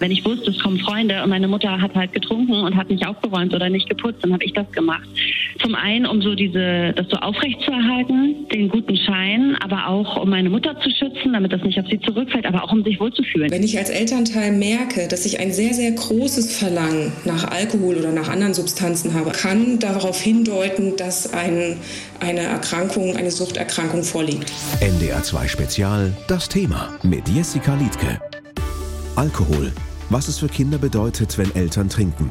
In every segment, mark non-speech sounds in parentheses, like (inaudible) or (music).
Wenn ich wusste, es kommen Freunde und meine Mutter hat halt getrunken und hat nicht aufgeräumt oder nicht geputzt, dann habe ich das gemacht. Zum einen, um so diese, das so aufrechtzuerhalten, den guten Schein, aber auch um meine Mutter zu schützen, damit das nicht auf sie zurückfällt, aber auch um sich wohlzufühlen. Wenn ich als Elternteil merke, dass ich ein sehr, sehr großes Verlangen nach Alkohol oder nach anderen Substanzen habe, kann darauf hindeuten, dass ein, eine Erkrankung, eine Suchterkrankung vorliegt. NDR 2 Spezial, das Thema mit Jessica Liedke. Alkohol was es für Kinder bedeutet, wenn Eltern trinken.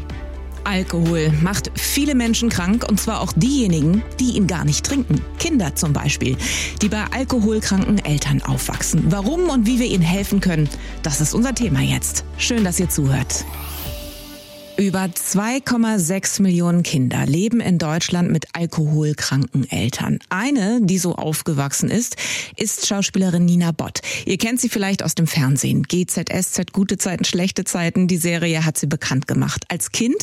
Alkohol macht viele Menschen krank und zwar auch diejenigen, die ihn gar nicht trinken. Kinder zum Beispiel, die bei alkoholkranken Eltern aufwachsen. Warum und wie wir ihnen helfen können, das ist unser Thema jetzt. Schön, dass ihr zuhört. Über 2,6 Millionen Kinder leben in Deutschland mit alkoholkranken Eltern. Eine, die so aufgewachsen ist, ist Schauspielerin Nina Bott. Ihr kennt sie vielleicht aus dem Fernsehen. GZSZ, gute Zeiten, schlechte Zeiten. Die Serie hat sie bekannt gemacht. Als Kind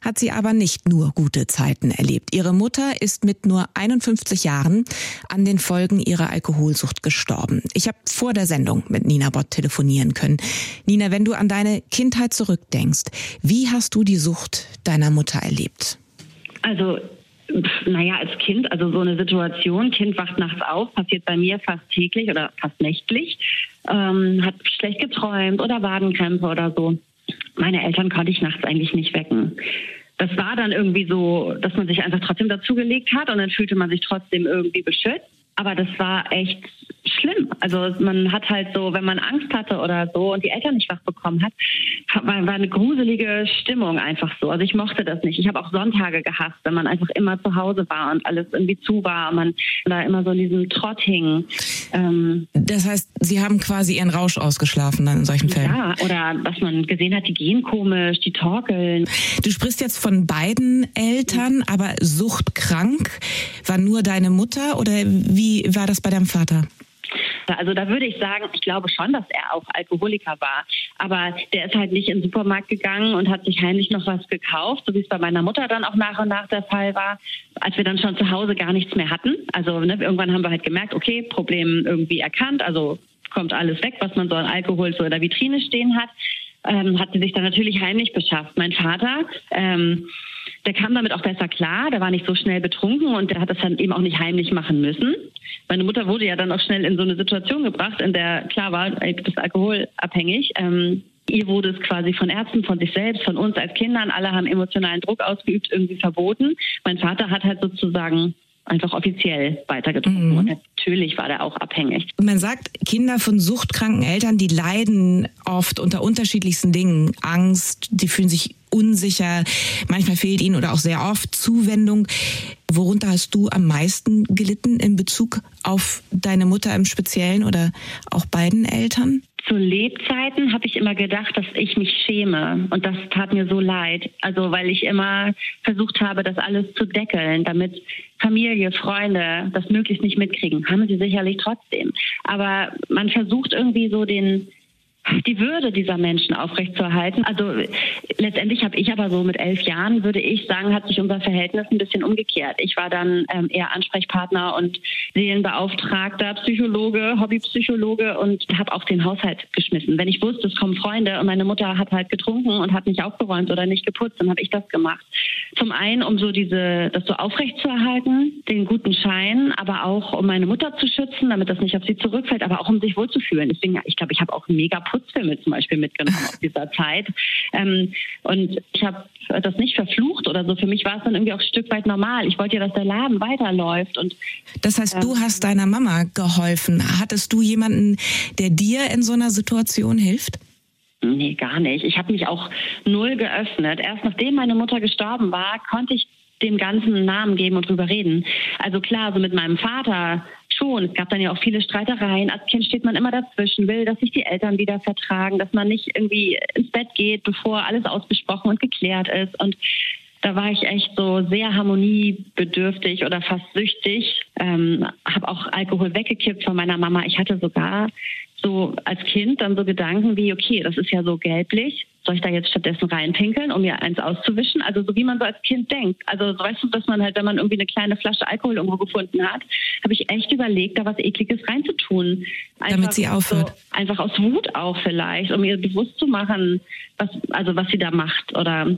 hat sie aber nicht nur gute Zeiten erlebt. Ihre Mutter ist mit nur 51 Jahren an den Folgen ihrer Alkoholsucht gestorben. Ich habe vor der Sendung mit Nina Bott telefonieren können. Nina, wenn du an deine Kindheit zurückdenkst, wie hast du die Sucht deiner Mutter erlebt? Also naja, als Kind, also so eine Situation, Kind wacht nachts auf, passiert bei mir fast täglich oder fast nächtlich, ähm, hat schlecht geträumt oder Wadenkrämpfe oder so. Meine Eltern konnte ich nachts eigentlich nicht wecken. Das war dann irgendwie so, dass man sich einfach trotzdem dazugelegt hat und dann fühlte man sich trotzdem irgendwie beschützt. Aber das war echt schlimm. Also man hat halt so, wenn man Angst hatte oder so und die Eltern nicht wach bekommen hat, war, war eine gruselige Stimmung einfach so. Also ich mochte das nicht. Ich habe auch Sonntage gehasst, wenn man einfach immer zu Hause war und alles irgendwie zu war und man da immer so in diesem Trott hing. Ähm, das heißt, Sie haben quasi Ihren Rausch ausgeschlafen dann in solchen Fällen? Ja, oder was man gesehen hat, die gehen komisch, die torkeln. Du sprichst jetzt von beiden Eltern, aber suchtkrank. War nur deine Mutter oder wie war das bei deinem Vater? Also da würde ich sagen, ich glaube schon, dass er auch Alkoholiker war. Aber der ist halt nicht in den Supermarkt gegangen und hat sich heimlich noch was gekauft, so wie es bei meiner Mutter dann auch nach und nach der Fall war, als wir dann schon zu Hause gar nichts mehr hatten. Also ne, irgendwann haben wir halt gemerkt, okay, Problem irgendwie erkannt, also kommt alles weg, was man so an Alkohol so in der Vitrine stehen hat. Ähm, hat sie sich dann natürlich heimlich beschafft. Mein Vater ähm, der kam damit auch besser klar, der war nicht so schnell betrunken und der hat das dann eben auch nicht heimlich machen müssen. Meine Mutter wurde ja dann auch schnell in so eine Situation gebracht, in der klar war, du bist alkoholabhängig. Ähm, ihr wurde es quasi von Ärzten, von sich selbst, von uns als Kindern, alle haben emotionalen Druck ausgeübt, irgendwie verboten. Mein Vater hat halt sozusagen einfach offiziell weitergetrunken. Mhm. Und natürlich war der auch abhängig. Man sagt, Kinder von suchtkranken Eltern, die leiden oft unter unterschiedlichsten Dingen. Angst, die fühlen sich unsicher, manchmal fehlt ihnen oder auch sehr oft Zuwendung. Worunter hast du am meisten gelitten in Bezug auf deine Mutter im Speziellen oder auch beiden Eltern? zu Lebzeiten habe ich immer gedacht, dass ich mich schäme. Und das tat mir so leid. Also weil ich immer versucht habe, das alles zu deckeln, damit Familie, Freunde das möglichst nicht mitkriegen. Haben sie sicherlich trotzdem. Aber man versucht irgendwie so den die Würde dieser Menschen aufrechtzuerhalten. Also letztendlich habe ich aber so mit elf Jahren, würde ich sagen, hat sich unser Verhältnis ein bisschen umgekehrt. Ich war dann ähm, eher Ansprechpartner und Seelenbeauftragter, Psychologe, Hobbypsychologe und habe auch den Haushalt geschmissen. Wenn ich wusste, es kommen Freunde und meine Mutter hat halt getrunken und hat nicht aufgeräumt oder nicht geputzt, dann habe ich das gemacht. Zum einen, um so diese, das so aufrechtzuerhalten, den guten Schein, aber auch um meine Mutter zu schützen, damit das nicht auf sie zurückfällt, aber auch um sich wohlzufühlen. Deswegen, ich glaube, ich habe auch mega Putzfilme zum Beispiel mitgenommen (laughs) aus dieser Zeit. Ähm, und ich habe das nicht verflucht oder so. Für mich war es dann irgendwie auch ein Stück weit normal. Ich wollte ja, dass der Laden weiterläuft. Und, das heißt, ähm, du hast deiner Mama geholfen. Hattest du jemanden, der dir in so einer Situation hilft? Nee, gar nicht. Ich habe mich auch null geöffnet. Erst nachdem meine Mutter gestorben war, konnte ich dem Ganzen einen Namen geben und drüber reden. Also klar, so mit meinem Vater schon. Es gab dann ja auch viele Streitereien. Als Kind steht man immer dazwischen, will, dass sich die Eltern wieder vertragen, dass man nicht irgendwie ins Bett geht, bevor alles ausgesprochen und geklärt ist. Und da war ich echt so sehr harmoniebedürftig oder fast süchtig. Ähm, habe auch Alkohol weggekippt von meiner Mama. Ich hatte sogar so als Kind dann so Gedanken wie, okay, das ist ja so gelblich, soll ich da jetzt stattdessen reinpinkeln, um mir eins auszuwischen? Also so wie man so als Kind denkt. Also so weißt du, dass man halt, wenn man irgendwie eine kleine Flasche Alkohol irgendwo gefunden hat, habe ich echt überlegt, da was Ekliges reinzutun. Einfach Damit sie aufhört. So, einfach aus Wut auch vielleicht, um ihr bewusst zu machen, was, also was sie da macht oder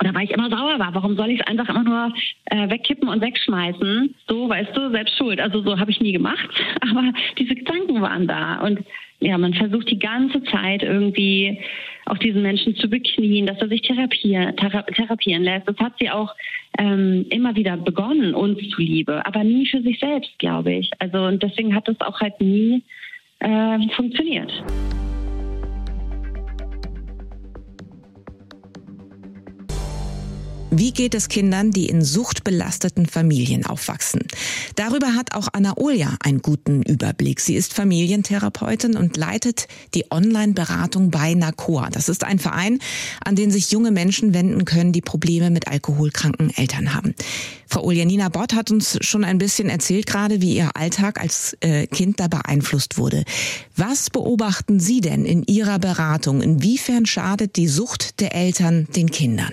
oder weil ich immer sauer war. Warum soll ich es einfach immer nur äh, wegkippen und wegschmeißen? So, weißt du, selbst schuld. Also so habe ich nie gemacht, (laughs) aber diese Gedanken waren da. Und ja, man versucht die ganze Zeit irgendwie auch diesen Menschen zu beknien, dass er sich therapieren, therapieren lässt. Das hat sie auch ähm, immer wieder begonnen, uns zuliebe, aber nie für sich selbst, glaube ich. Also und deswegen hat das auch halt nie äh, funktioniert. Wie geht es Kindern, die in suchtbelasteten Familien aufwachsen? Darüber hat auch Anna Olja einen guten Überblick. Sie ist Familientherapeutin und leitet die Online-Beratung bei NACOA. Das ist ein Verein, an den sich junge Menschen wenden können, die Probleme mit alkoholkranken Eltern haben. Frau Oljanina Bott hat uns schon ein bisschen erzählt gerade, wie ihr Alltag als äh, Kind da beeinflusst wurde. Was beobachten Sie denn in Ihrer Beratung? Inwiefern schadet die Sucht der Eltern den Kindern?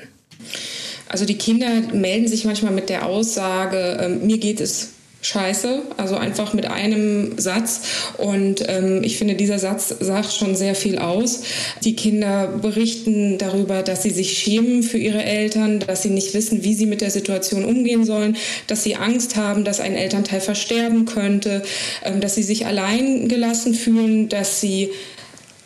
Also die Kinder melden sich manchmal mit der Aussage, äh, mir geht es scheiße, also einfach mit einem Satz. Und ähm, ich finde, dieser Satz sagt schon sehr viel aus. Die Kinder berichten darüber, dass sie sich schämen für ihre Eltern, dass sie nicht wissen, wie sie mit der Situation umgehen sollen, dass sie Angst haben, dass ein Elternteil versterben könnte, ähm, dass sie sich allein gelassen fühlen, dass sie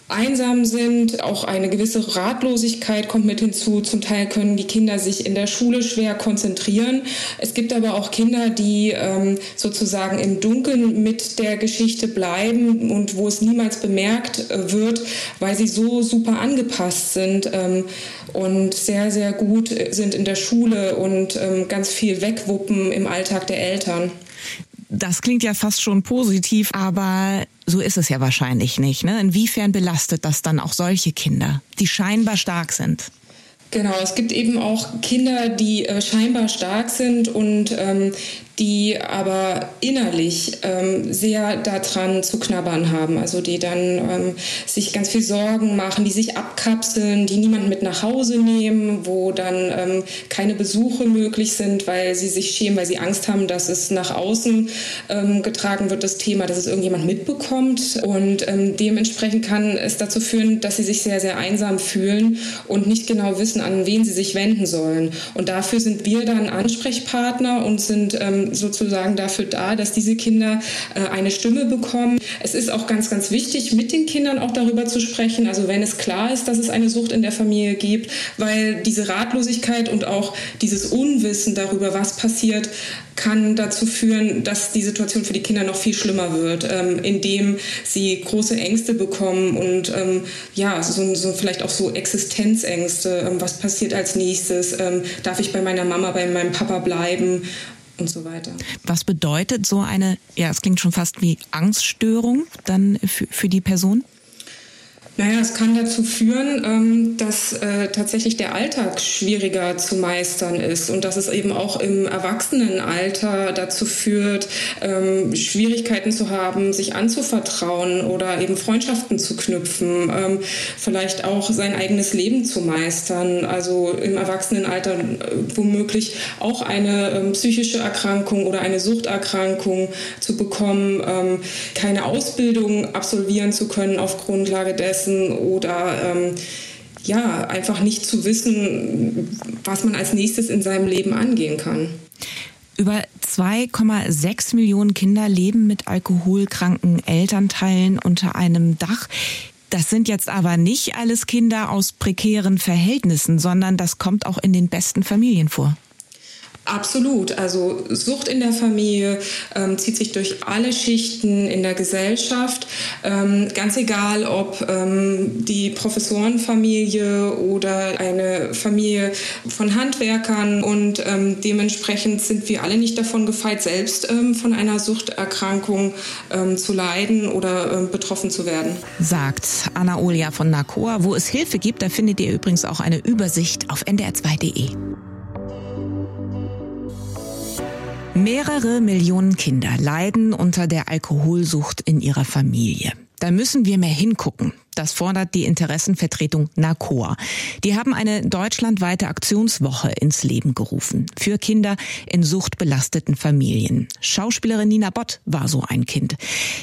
einsam sind. Auch eine gewisse Ratlosigkeit kommt mit hinzu. Zum Teil können die Kinder sich in der Schule schwer konzentrieren. Es gibt aber auch Kinder, die ähm, sozusagen im Dunkeln mit der Geschichte bleiben und wo es niemals bemerkt äh, wird, weil sie so super angepasst sind ähm, und sehr, sehr gut sind in der Schule und ähm, ganz viel wegwuppen im Alltag der Eltern. Das klingt ja fast schon positiv, aber so ist es ja wahrscheinlich nicht. Ne? Inwiefern belastet das dann auch solche Kinder, die scheinbar stark sind? Genau, es gibt eben auch Kinder, die äh, scheinbar stark sind und ähm, die aber innerlich ähm, sehr daran zu knabbern haben. Also die dann ähm, sich ganz viel Sorgen machen, die sich abkapseln, die niemanden mit nach Hause nehmen, wo dann ähm, keine Besuche möglich sind, weil sie sich schämen, weil sie Angst haben, dass es nach außen ähm, getragen wird, das Thema, dass es irgendjemand mitbekommt. Und ähm, dementsprechend kann es dazu führen, dass sie sich sehr, sehr einsam fühlen und nicht genau wissen, an wen sie sich wenden sollen. Und dafür sind wir dann Ansprechpartner und sind ähm, sozusagen dafür da, dass diese Kinder äh, eine Stimme bekommen. Es ist auch ganz, ganz wichtig, mit den Kindern auch darüber zu sprechen. Also wenn es klar ist, dass es eine Sucht in der Familie gibt, weil diese Ratlosigkeit und auch dieses Unwissen darüber, was passiert, kann dazu führen, dass die Situation für die Kinder noch viel schlimmer wird, ähm, indem sie große Ängste bekommen und ähm, ja, so, so, vielleicht auch so Existenzängste. Ähm, was passiert als nächstes? Darf ich bei meiner Mama, bei meinem Papa bleiben? Und so weiter. Was bedeutet so eine, ja, es klingt schon fast wie Angststörung dann für, für die Person? Naja, es kann dazu führen, ähm, dass äh, tatsächlich der Alltag schwieriger zu meistern ist und dass es eben auch im Erwachsenenalter dazu führt, ähm, Schwierigkeiten zu haben, sich anzuvertrauen oder eben Freundschaften zu knüpfen, ähm, vielleicht auch sein eigenes Leben zu meistern. Also im Erwachsenenalter äh, womöglich auch eine psychische Erkrankung oder eine Suchterkrankung zu bekommen, keine Ausbildung absolvieren zu können auf Grundlage dessen vergessen oder ähm, ja, einfach nicht zu wissen, was man als nächstes in seinem Leben angehen kann. Über 2,6 Millionen Kinder leben mit alkoholkranken Elternteilen unter einem Dach. Das sind jetzt aber nicht alles Kinder aus prekären Verhältnissen, sondern das kommt auch in den besten Familien vor. Absolut. Also Sucht in der Familie ähm, zieht sich durch alle Schichten in der Gesellschaft. Ähm, ganz egal, ob ähm, die Professorenfamilie oder eine Familie von Handwerkern. Und ähm, dementsprechend sind wir alle nicht davon gefeit, selbst ähm, von einer Suchterkrankung ähm, zu leiden oder betroffen zu werden. Sagt Anna Olia von NACOA. Wo es Hilfe gibt, da findet ihr übrigens auch eine Übersicht auf ndr2.de. Mehrere Millionen Kinder leiden unter der Alkoholsucht in ihrer Familie. Da müssen wir mehr hingucken. Das fordert die Interessenvertretung NACOA. Die haben eine deutschlandweite Aktionswoche ins Leben gerufen für Kinder in suchtbelasteten Familien. Schauspielerin Nina Bott war so ein Kind.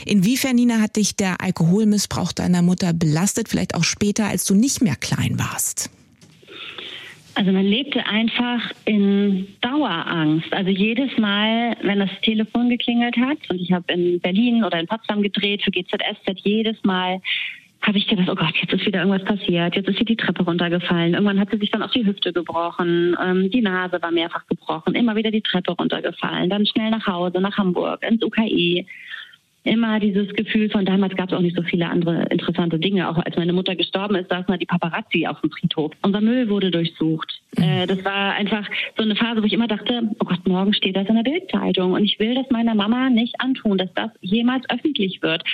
Inwiefern, Nina, hat dich der Alkoholmissbrauch deiner Mutter belastet, vielleicht auch später, als du nicht mehr klein warst? Also man lebte einfach in Dauerangst. Also jedes Mal, wenn das Telefon geklingelt hat, und ich habe in Berlin oder in Potsdam gedreht für GZSZ, jedes Mal habe ich gedacht, oh Gott, jetzt ist wieder irgendwas passiert, jetzt ist sie die Treppe runtergefallen. Irgendwann hat sie sich dann auf die Hüfte gebrochen, ähm, die Nase war mehrfach gebrochen, immer wieder die Treppe runtergefallen, dann schnell nach Hause, nach Hamburg, ins UKI. Immer dieses Gefühl von damals gab es auch nicht so viele andere interessante Dinge. Auch als meine Mutter gestorben ist, saßen da die Paparazzi auf dem Friedhof. Unser Müll wurde durchsucht. Mhm. Äh, das war einfach so eine Phase, wo ich immer dachte, oh Gott, morgen steht das in der Bildzeitung. Und ich will das meiner Mama nicht antun, dass das jemals öffentlich wird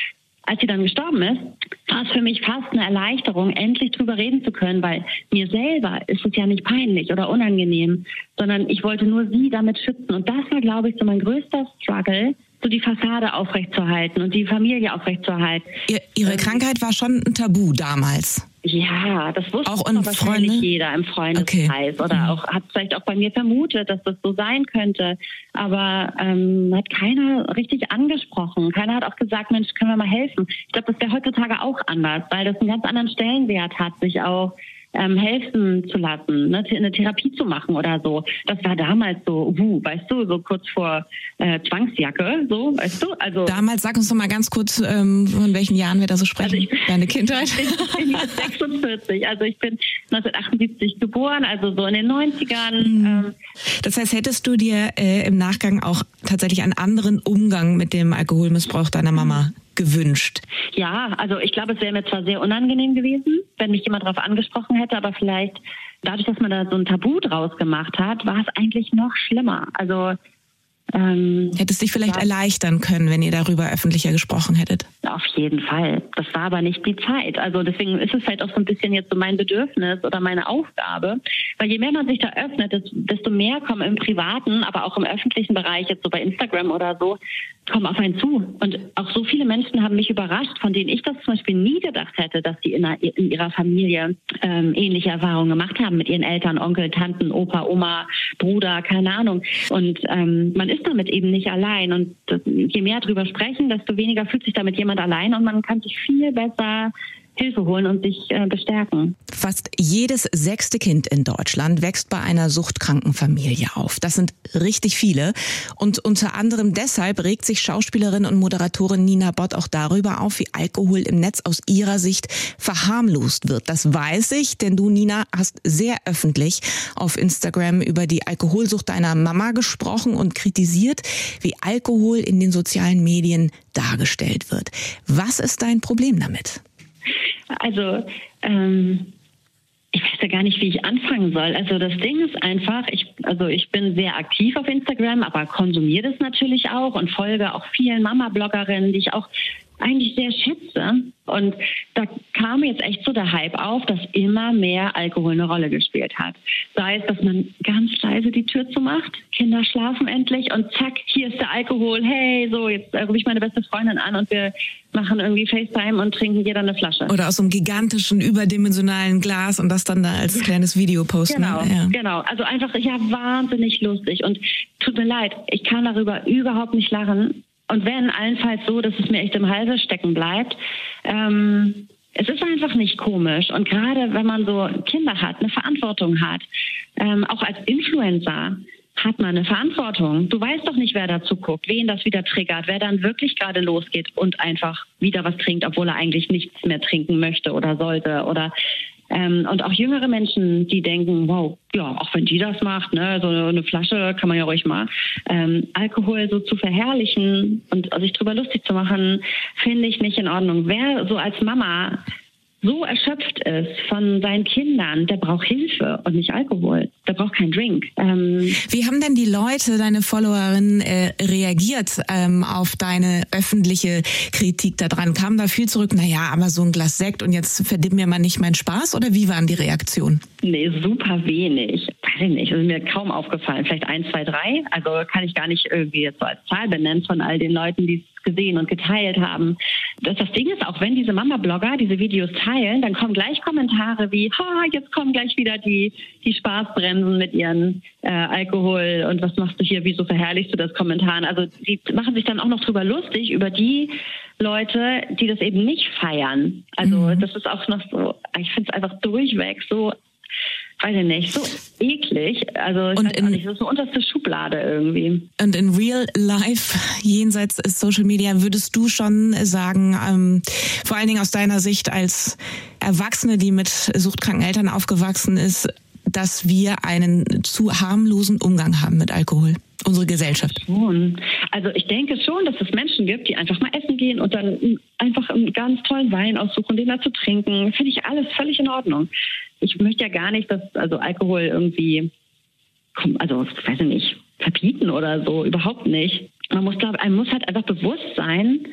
als sie dann gestorben ist, war es für mich fast eine Erleichterung, endlich drüber reden zu können, weil mir selber ist es ja nicht peinlich oder unangenehm, sondern ich wollte nur sie damit schützen. Und das war, glaube ich, so mein größter Struggle, so die Fassade aufrechtzuerhalten und die Familie aufrechtzuerhalten. Ihr, ihre ähm, Krankheit war schon ein Tabu damals. Ja, das wusste auch wahrscheinlich Freunde? jeder im Freundeskreis okay. oder mhm. auch hat vielleicht auch bei mir vermutet, dass das so sein könnte. Aber ähm, hat keiner richtig angesprochen. Keiner hat auch gesagt, Mensch, können wir mal helfen. Ich glaube, das wäre heutzutage auch anders, weil das einen ganz anderen Stellenwert hat, sich auch ähm, helfen zu lassen, ne, eine Therapie zu machen oder so. Das war damals so, uh, weißt du, so kurz vor äh, Zwangsjacke, so, weißt du? Also damals, sag uns doch mal ganz kurz, ähm, von welchen Jahren wir da so sprechen, also ich, deine Kindheit. (laughs) Ich bin, ich bin 46, also ich bin 1978 geboren, also so in den 90ern. Mhm. Ähm. Das heißt, hättest du dir äh, im Nachgang auch tatsächlich einen anderen Umgang mit dem Alkoholmissbrauch deiner Mama gewünscht? Ja, also ich glaube, es wäre mir zwar sehr unangenehm gewesen, wenn mich jemand darauf angesprochen hätte, aber vielleicht dadurch, dass man da so ein Tabu draus gemacht hat, war es eigentlich noch schlimmer. Also ähm, Hättest dich vielleicht ja. erleichtern können, wenn ihr darüber öffentlicher gesprochen hättet? Auf jeden Fall. Das war aber nicht die Zeit. Also deswegen ist es halt auch so ein bisschen jetzt so mein Bedürfnis oder meine Aufgabe. Weil je mehr man sich da öffnet, desto mehr kommen im privaten, aber auch im öffentlichen Bereich, jetzt so bei Instagram oder so, kommen auf einen zu. Und auch so viele Menschen haben mich überrascht, von denen ich das zum Beispiel nie gedacht hätte, dass die in, einer, in ihrer Familie ähm, ähnliche Erfahrungen gemacht haben mit ihren Eltern, Onkel, Tanten, Opa, Oma, Bruder, keine Ahnung. Und ähm, man ist damit eben nicht allein. Und je mehr darüber sprechen, desto weniger fühlt sich damit jemand allein und man kann sich viel besser Hilfe holen und sich äh, bestärken. Fast jedes sechste Kind in Deutschland wächst bei einer suchtkranken Familie auf. Das sind richtig viele. Und unter anderem deshalb regt sich Schauspielerin und Moderatorin Nina Bott auch darüber auf, wie Alkohol im Netz aus ihrer Sicht verharmlost wird. Das weiß ich, denn du, Nina, hast sehr öffentlich auf Instagram über die Alkoholsucht deiner Mama gesprochen und kritisiert, wie Alkohol in den sozialen Medien dargestellt wird. Was ist dein Problem damit? Also ähm, ich weiß ja gar nicht, wie ich anfangen soll. Also das Ding ist einfach, ich, also ich bin sehr aktiv auf Instagram, aber konsumiere das natürlich auch und folge auch vielen Mama-Bloggerinnen, die ich auch eigentlich sehr schätze. Und da kam jetzt echt so der Hype auf, dass immer mehr Alkohol eine Rolle gespielt hat. Sei es, dass man ganz leise die Tür zumacht, Kinder schlafen endlich und zack, hier ist der Alkohol. Hey, so, jetzt rufe ich meine beste Freundin an und wir machen irgendwie FaceTime und trinken jeder eine Flasche. Oder aus so einem gigantischen, überdimensionalen Glas und das dann da als kleines Video posten. Genau, ne? ja. genau. Also einfach, ja, wahnsinnig lustig. Und tut mir leid, ich kann darüber überhaupt nicht lachen. Und wenn allenfalls so, dass es mir echt im Halse stecken bleibt, ähm, es ist einfach nicht komisch. Und gerade wenn man so Kinder hat, eine Verantwortung hat, ähm, auch als Influencer, hat man eine Verantwortung. Du weißt doch nicht, wer dazu guckt, wen das wieder triggert, wer dann wirklich gerade losgeht und einfach wieder was trinkt, obwohl er eigentlich nichts mehr trinken möchte oder sollte. Oder ähm, und auch jüngere Menschen, die denken, wow, ja, auch wenn die das macht, ne, so eine Flasche kann man ja ruhig mal. Ähm, Alkohol so zu verherrlichen und sich drüber lustig zu machen, finde ich nicht in Ordnung. Wer so als Mama so erschöpft ist von seinen Kindern, der braucht Hilfe und nicht Alkohol. Der braucht keinen Drink. Ähm Wie haben denn die Leute, deine Followerinnen, äh, reagiert ähm, auf deine öffentliche Kritik daran? Kam da viel zurück, naja, aber so ein Glas Sekt und jetzt verdirb mir mal nicht meinen Spaß? Oder wie waren die Reaktionen? Nee, super wenig. weiß ich nicht, also mir kaum aufgefallen. Vielleicht ein, zwei, drei. Also kann ich gar nicht irgendwie jetzt so als Zahl benennen von all den Leuten, die es gesehen und geteilt haben. Das, das Ding ist, auch wenn diese Mama-Blogger diese Videos teilen, dann kommen gleich Kommentare wie, ha, jetzt kommen gleich wieder die, die Spaßbremsen mit ihren äh, Alkohol und was machst du hier, wieso verherrlichst du das Kommentaren? Also die machen sich dann auch noch drüber lustig, über die Leute, die das eben nicht feiern. Also mhm. das ist auch noch so, ich finde es einfach durchweg so weiß ich nicht, so eklig. Also ich und in, nicht, das ist so unterste Schublade irgendwie. Und in real life, jenseits Social Media, würdest du schon sagen, ähm, vor allen Dingen aus deiner Sicht als Erwachsene, die mit suchtkranken Eltern aufgewachsen ist, dass wir einen zu harmlosen Umgang haben mit Alkohol? Unsere Gesellschaft. Schon. Also ich denke schon, dass es Menschen gibt, die einfach mal essen gehen und dann einfach einen ganz tollen Wein aussuchen, den da zu trinken. Finde ich alles völlig in Ordnung ich möchte ja gar nicht, dass also Alkohol irgendwie, also weiß ich nicht, verbieten oder so, überhaupt nicht. Man muss, glaube einem muss halt einfach bewusst sein,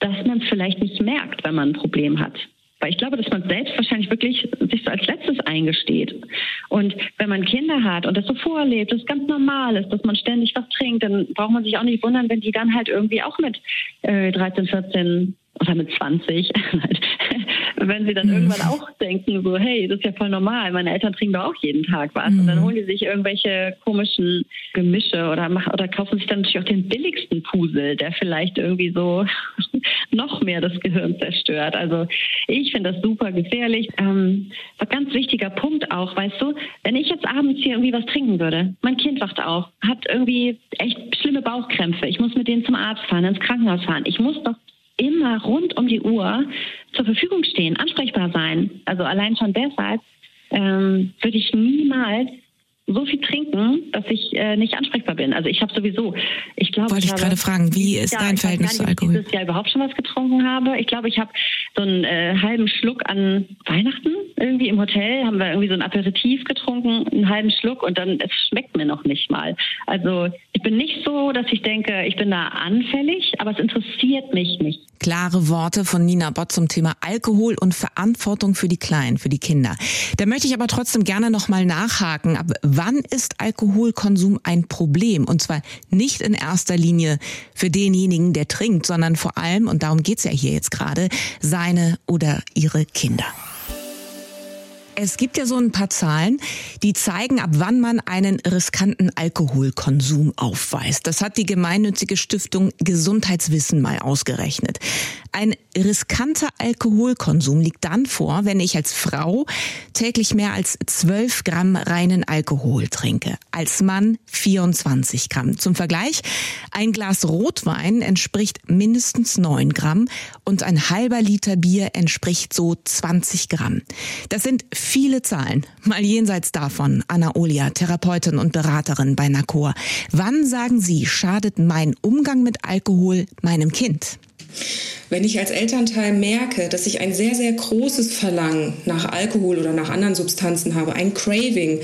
dass man es vielleicht nicht merkt, wenn man ein Problem hat. Weil ich glaube, dass man selbst wahrscheinlich wirklich sich so als letztes eingesteht. Und wenn man Kinder hat und das so vorlebt, das ganz normal ist, dass man ständig was trinkt, dann braucht man sich auch nicht wundern, wenn die dann halt irgendwie auch mit äh, 13, 14 oder mit 20 (laughs) wenn sie dann mhm. irgendwann auch denken, so, hey, das ist ja voll normal, meine Eltern trinken doch auch jeden Tag was. Mhm. Und dann mhm. holen die sich irgendwelche komischen Gemische oder machen oder kaufen sich dann natürlich auch den billigsten Pusel, der vielleicht irgendwie so (laughs) noch mehr das Gehirn zerstört. Also ich finde das super gefährlich. Ähm, ganz wichtiger Punkt auch, weißt du, wenn ich jetzt abends hier irgendwie was trinken würde, mein Kind wacht auf, hat irgendwie echt schlimme Bauchkrämpfe, ich muss mit denen zum Arzt fahren, ins Krankenhaus fahren, ich muss doch immer rund um die Uhr zur Verfügung stehen, ansprechbar sein. Also allein schon deshalb ähm, würde ich niemals so viel trinken, dass ich äh, nicht ansprechbar bin. Also ich habe sowieso, ich glaube, wollte ich, ich gerade fragen, wie ist dein Verhältnis zu Alkohol? Ich dieses Jahr überhaupt schon was getrunken habe. Ich glaube, ich habe so einen äh, halben Schluck an Weihnachten irgendwie im Hotel haben wir irgendwie so ein Aperitif getrunken, einen halben Schluck und dann es schmeckt mir noch nicht mal. Also ich bin nicht so, dass ich denke, ich bin da anfällig, aber es interessiert mich nicht. Klare Worte von Nina Bott zum Thema Alkohol und Verantwortung für die Kleinen, für die Kinder. Da möchte ich aber trotzdem gerne noch mal nachhaken. Ab wann ist Alkoholkonsum ein Problem? Und zwar nicht in erster Linie für denjenigen, der trinkt, sondern vor allem, und darum geht's ja hier jetzt gerade, seine oder ihre Kinder. Es gibt ja so ein paar Zahlen, die zeigen, ab wann man einen riskanten Alkoholkonsum aufweist. Das hat die gemeinnützige Stiftung Gesundheitswissen mal ausgerechnet. Ein riskanter Alkoholkonsum liegt dann vor, wenn ich als Frau täglich mehr als 12 Gramm reinen Alkohol trinke. Als Mann 24 Gramm. Zum Vergleich, ein Glas Rotwein entspricht mindestens 9 Gramm und ein halber Liter Bier entspricht so 20 Gramm. Das sind viele Zahlen. Mal jenseits davon, Anna Olia, Therapeutin und Beraterin bei NACOR. Wann sagen Sie, schadet mein Umgang mit Alkohol meinem Kind? Wenn ich als Elternteil merke, dass ich ein sehr, sehr großes Verlangen nach Alkohol oder nach anderen Substanzen habe, ein Craving,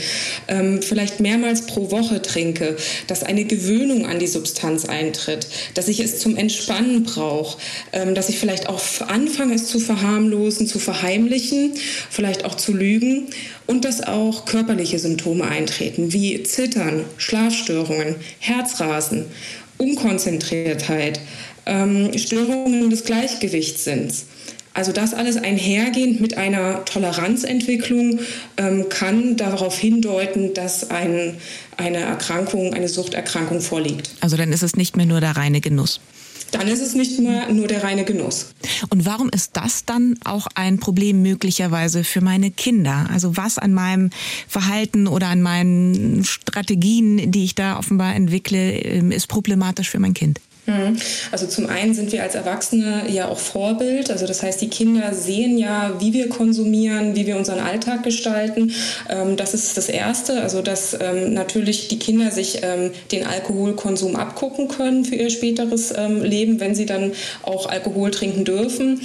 ähm, vielleicht mehrmals pro Woche trinke, dass eine Gewöhnung an die Substanz eintritt, dass ich es zum Entspannen brauche, ähm, dass ich vielleicht auch anfange, es zu verharmlosen, zu verheimlichen, vielleicht auch zu lügen und dass auch körperliche Symptome eintreten, wie Zittern, Schlafstörungen, Herzrasen, Unkonzentriertheit, ähm, Störungen des Gleichgewichtssinns. Also das alles einhergehend mit einer Toleranzentwicklung ähm, kann darauf hindeuten, dass ein, eine Erkrankung, eine Suchterkrankung vorliegt. Also dann ist es nicht mehr nur der reine Genuss. Dann ist es nicht mehr nur der reine Genuss. Und warum ist das dann auch ein Problem möglicherweise für meine Kinder? Also was an meinem Verhalten oder an meinen Strategien, die ich da offenbar entwickle, ähm, ist problematisch für mein Kind? Mhm. Also zum einen sind wir als Erwachsene ja auch Vorbild. Also das heißt, die Kinder sehen ja, wie wir konsumieren, wie wir unseren Alltag gestalten. Ähm, das ist das Erste. Also dass ähm, natürlich die Kinder sich ähm, den Alkoholkonsum abgucken können für ihr späteres Leben, wenn sie dann auch Alkohol trinken dürfen.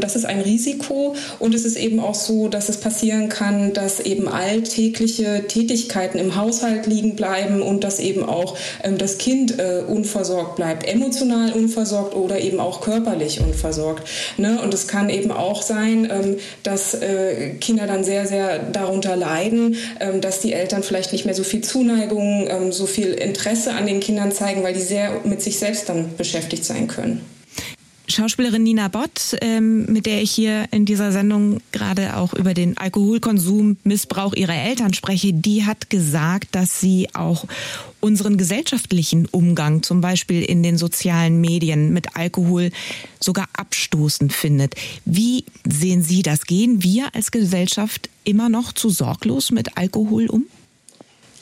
Das ist ein Risiko. Und es ist eben auch so, dass es passieren kann, dass eben alltägliche Tätigkeiten im Haushalt liegen bleiben und dass eben auch das Kind äh, unversorgt bleibt emotional unversorgt oder eben auch körperlich unversorgt. Ne? Und es kann eben auch sein, ähm, dass äh, Kinder dann sehr, sehr darunter leiden, ähm, dass die Eltern vielleicht nicht mehr so viel Zuneigung, ähm, so viel Interesse an den Kindern zeigen, weil die sehr mit sich selbst dann beschäftigt sein können. Schauspielerin Nina Bott, ähm, mit der ich hier in dieser Sendung gerade auch über den Alkoholkonsum, Missbrauch ihrer Eltern spreche, die hat gesagt, dass sie auch unseren gesellschaftlichen Umgang, zum Beispiel in den sozialen Medien mit Alkohol, sogar abstoßend findet. Wie sehen Sie das? Gehen wir als Gesellschaft immer noch zu sorglos mit Alkohol um?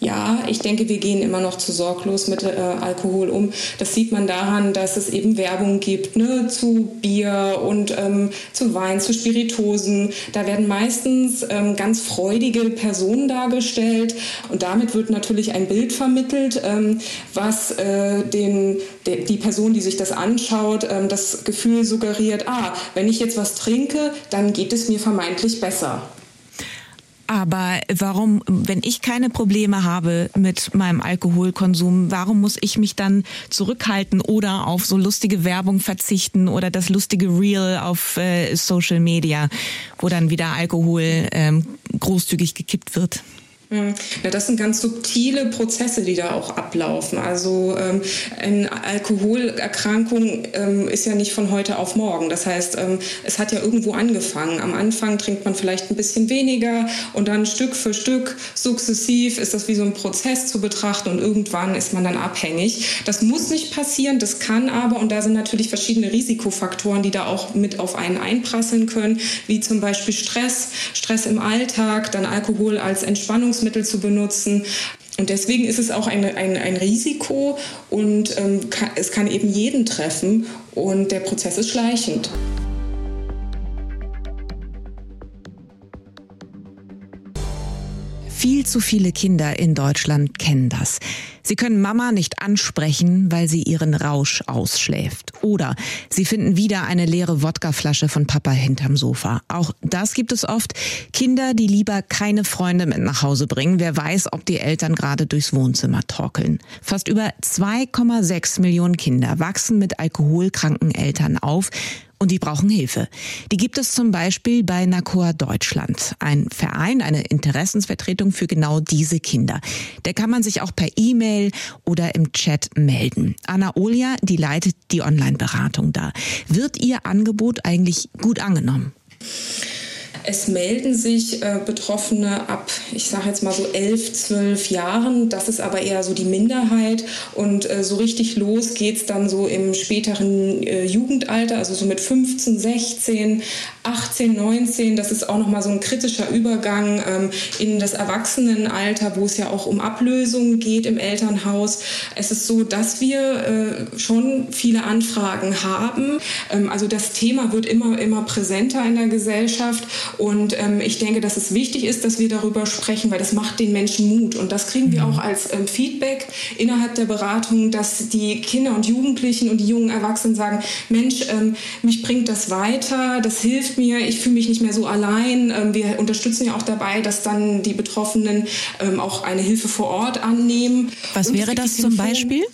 Ja, ich denke, wir gehen immer noch zu sorglos mit äh, Alkohol um. Das sieht man daran, dass es eben Werbung gibt ne, zu Bier und ähm, zu Wein, zu Spiritosen. Da werden meistens ähm, ganz freudige Personen dargestellt und damit wird natürlich ein Bild vermittelt, ähm, was äh, den, de, die Person, die sich das anschaut, ähm, das Gefühl suggeriert, ah, wenn ich jetzt was trinke, dann geht es mir vermeintlich besser. Aber warum, wenn ich keine Probleme habe mit meinem Alkoholkonsum, warum muss ich mich dann zurückhalten oder auf so lustige Werbung verzichten oder das lustige Reel auf äh, Social Media, wo dann wieder Alkohol ähm, großzügig gekippt wird? Hm. Ja, das sind ganz subtile Prozesse, die da auch ablaufen. Also ähm, eine Alkoholerkrankung ähm, ist ja nicht von heute auf morgen. Das heißt, ähm, es hat ja irgendwo angefangen. Am Anfang trinkt man vielleicht ein bisschen weniger und dann Stück für Stück, sukzessiv ist das wie so ein Prozess zu betrachten und irgendwann ist man dann abhängig. Das muss nicht passieren, das kann aber und da sind natürlich verschiedene Risikofaktoren, die da auch mit auf einen einprasseln können, wie zum Beispiel Stress, Stress im Alltag, dann Alkohol als Entspannungs Lebensmittel zu benutzen. Und deswegen ist es auch ein, ein, ein Risiko und ähm, kann, es kann eben jeden treffen und der Prozess ist schleichend. Viel zu viele Kinder in Deutschland kennen das. Sie können Mama nicht ansprechen, weil sie ihren Rausch ausschläft. Oder sie finden wieder eine leere Wodkaflasche von Papa hinterm Sofa. Auch das gibt es oft. Kinder, die lieber keine Freunde mit nach Hause bringen. Wer weiß, ob die Eltern gerade durchs Wohnzimmer torkeln. Fast über 2,6 Millionen Kinder wachsen mit alkoholkranken Eltern auf und die brauchen Hilfe. Die gibt es zum Beispiel bei NACOA Deutschland, ein Verein, eine Interessensvertretung für genau diese Kinder. Da kann man sich auch per E-Mail oder im Chat melden. Anna Olia, die leitet die Online-Beratung da. Wird ihr Angebot eigentlich gut angenommen? Es melden sich äh, Betroffene ab, ich sage jetzt mal so elf, zwölf Jahren. Das ist aber eher so die Minderheit. Und äh, so richtig los geht es dann so im späteren äh, Jugendalter, also so mit 15, 16, 18, 19. Das ist auch nochmal so ein kritischer Übergang ähm, in das Erwachsenenalter, wo es ja auch um Ablösung geht im Elternhaus. Es ist so, dass wir äh, schon viele Anfragen haben. Ähm, also das Thema wird immer, immer präsenter in der Gesellschaft. Und ähm, ich denke, dass es wichtig ist, dass wir darüber sprechen, weil das macht den Menschen Mut. Und das kriegen wir auch als ähm, Feedback innerhalb der Beratung, dass die Kinder und Jugendlichen und die jungen Erwachsenen sagen, Mensch, ähm, mich bringt das weiter, das hilft mir, ich fühle mich nicht mehr so allein. Ähm, wir unterstützen ja auch dabei, dass dann die Betroffenen ähm, auch eine Hilfe vor Ort annehmen. Was und wäre das zum Beispiel?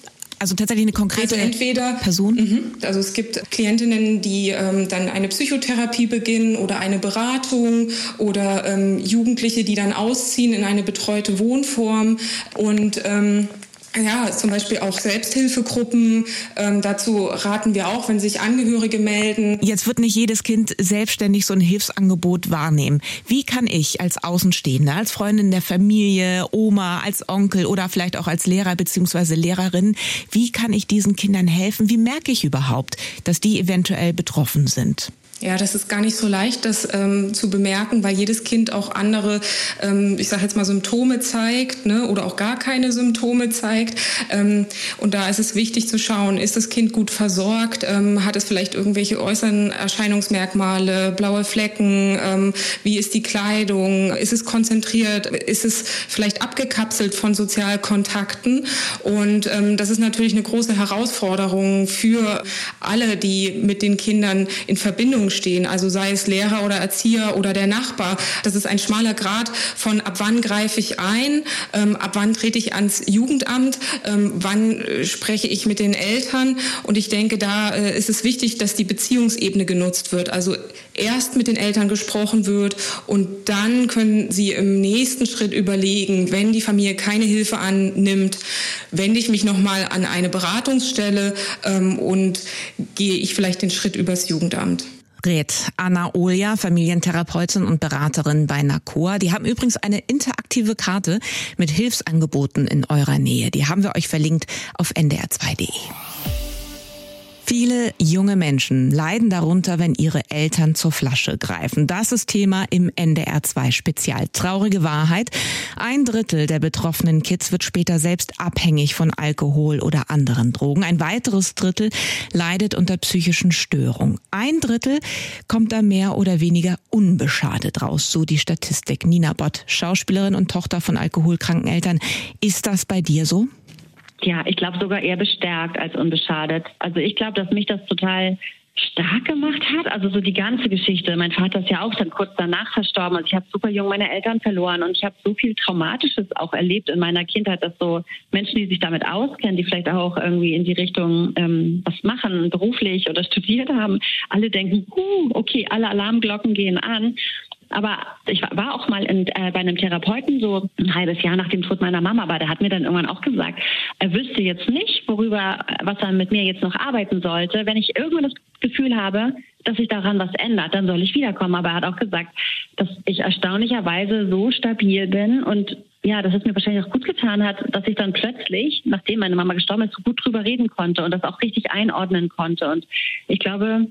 Also tatsächlich eine konkrete also entweder, Person? Mhm, also es gibt Klientinnen, die ähm, dann eine Psychotherapie beginnen oder eine Beratung oder ähm, Jugendliche, die dann ausziehen in eine betreute Wohnform und ähm, ja, zum Beispiel auch Selbsthilfegruppen. Ähm, dazu raten wir auch, wenn sich Angehörige melden. Jetzt wird nicht jedes Kind selbstständig so ein Hilfsangebot wahrnehmen. Wie kann ich als Außenstehende, als Freundin der Familie, Oma, als Onkel oder vielleicht auch als Lehrer bzw. Lehrerin, wie kann ich diesen Kindern helfen? Wie merke ich überhaupt, dass die eventuell betroffen sind? Ja, das ist gar nicht so leicht, das ähm, zu bemerken, weil jedes Kind auch andere, ähm, ich sage jetzt mal, Symptome zeigt ne, oder auch gar keine Symptome zeigt. Ähm, und da ist es wichtig zu schauen, ist das Kind gut versorgt? Ähm, hat es vielleicht irgendwelche äußeren Erscheinungsmerkmale, blaue Flecken? Ähm, wie ist die Kleidung? Ist es konzentriert? Ist es vielleicht abgekapselt von Sozialkontakten? Und ähm, das ist natürlich eine große Herausforderung für alle, die mit den Kindern in Verbindung Beziehungen stehen, also sei es Lehrer oder Erzieher oder der Nachbar. Das ist ein schmaler Grad von ab wann greife ich ein, ähm, ab wann trete ich ans Jugendamt, ähm, wann äh, spreche ich mit den Eltern. Und ich denke, da äh, ist es wichtig, dass die Beziehungsebene genutzt wird. Also erst mit den Eltern gesprochen wird und dann können sie im nächsten Schritt überlegen, wenn die Familie keine Hilfe annimmt, wende ich mich nochmal an eine Beratungsstelle ähm, und gehe ich vielleicht den Schritt übers Jugendamt rät Anna Olja, Familientherapeutin und Beraterin bei NACOA. Die haben übrigens eine interaktive Karte mit Hilfsangeboten in eurer Nähe. Die haben wir euch verlinkt auf ndr2.de. Viele junge Menschen leiden darunter, wenn ihre Eltern zur Flasche greifen. Das ist Thema im NDR2 Spezial. Traurige Wahrheit. Ein Drittel der betroffenen Kids wird später selbst abhängig von Alkohol oder anderen Drogen. Ein weiteres Drittel leidet unter psychischen Störungen. Ein Drittel kommt da mehr oder weniger unbeschadet raus, so die Statistik. Nina Bott, Schauspielerin und Tochter von alkoholkranken Eltern. Ist das bei dir so? Ja, ich glaube sogar eher bestärkt als unbeschadet. Also ich glaube, dass mich das total stark gemacht hat. Also so die ganze Geschichte. Mein Vater ist ja auch dann kurz danach verstorben. Also ich habe super jung meine Eltern verloren und ich habe so viel Traumatisches auch erlebt in meiner Kindheit, dass so Menschen, die sich damit auskennen, die vielleicht auch irgendwie in die Richtung ähm, was machen, beruflich oder studiert haben, alle denken, uh, okay, alle Alarmglocken gehen an. Aber ich war auch mal in, äh, bei einem Therapeuten so ein halbes Jahr nach dem Tod meiner Mama, aber der hat mir dann irgendwann auch gesagt, er wüsste jetzt nicht, worüber, was er mit mir jetzt noch arbeiten sollte. Wenn ich irgendwann das Gefühl habe, dass sich daran was ändert, dann soll ich wiederkommen. Aber er hat auch gesagt, dass ich erstaunlicherweise so stabil bin und ja, dass es mir wahrscheinlich auch gut getan hat, dass ich dann plötzlich, nachdem meine Mama gestorben ist, so gut drüber reden konnte und das auch richtig einordnen konnte. Und ich glaube,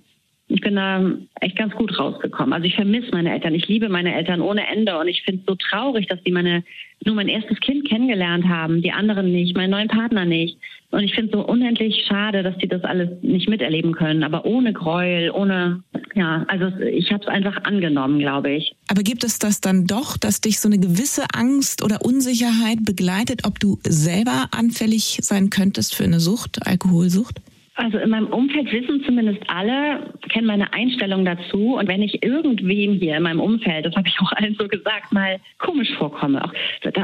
ich bin da echt ganz gut rausgekommen. Also ich vermisse meine Eltern. Ich liebe meine Eltern ohne Ende und ich finde es so traurig, dass die meine nur mein erstes Kind kennengelernt haben, die anderen nicht, meinen neuen Partner nicht. Und ich finde es so unendlich schade, dass die das alles nicht miterleben können. Aber ohne Gräuel, ohne, ja, also ich habe es einfach angenommen, glaube ich. Aber gibt es das dann doch, dass dich so eine gewisse Angst oder Unsicherheit begleitet, ob du selber anfällig sein könntest für eine Sucht, Alkoholsucht? Also in meinem Umfeld wissen zumindest alle, kennen meine Einstellung dazu. Und wenn ich irgendwem hier in meinem Umfeld, das habe ich auch allen so gesagt, mal komisch vorkomme, auch,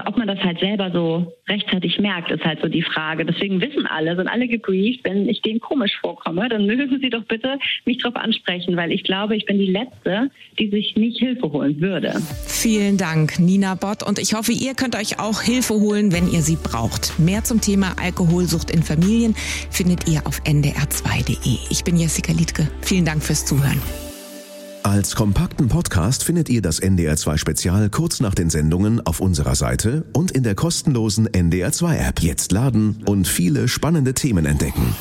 ob man das halt selber so rechtzeitig merkt, ist halt so die Frage. Deswegen wissen alle, sind alle gebrieft, wenn ich denen komisch vorkomme, dann mögen sie doch bitte mich darauf ansprechen, weil ich glaube, ich bin die Letzte, die sich nicht Hilfe holen würde. Vielen Dank, Nina Bott. Und ich hoffe, ihr könnt euch auch Hilfe holen, wenn ihr sie braucht. Mehr zum Thema Alkoholsucht in Familien findet ihr auf Ende ndr2.de. Ich bin Jessica Liedke. Vielen Dank fürs Zuhören. Als kompakten Podcast findet ihr das NDR2 Spezial kurz nach den Sendungen auf unserer Seite und in der kostenlosen NDR2 App. Jetzt laden und viele spannende Themen entdecken.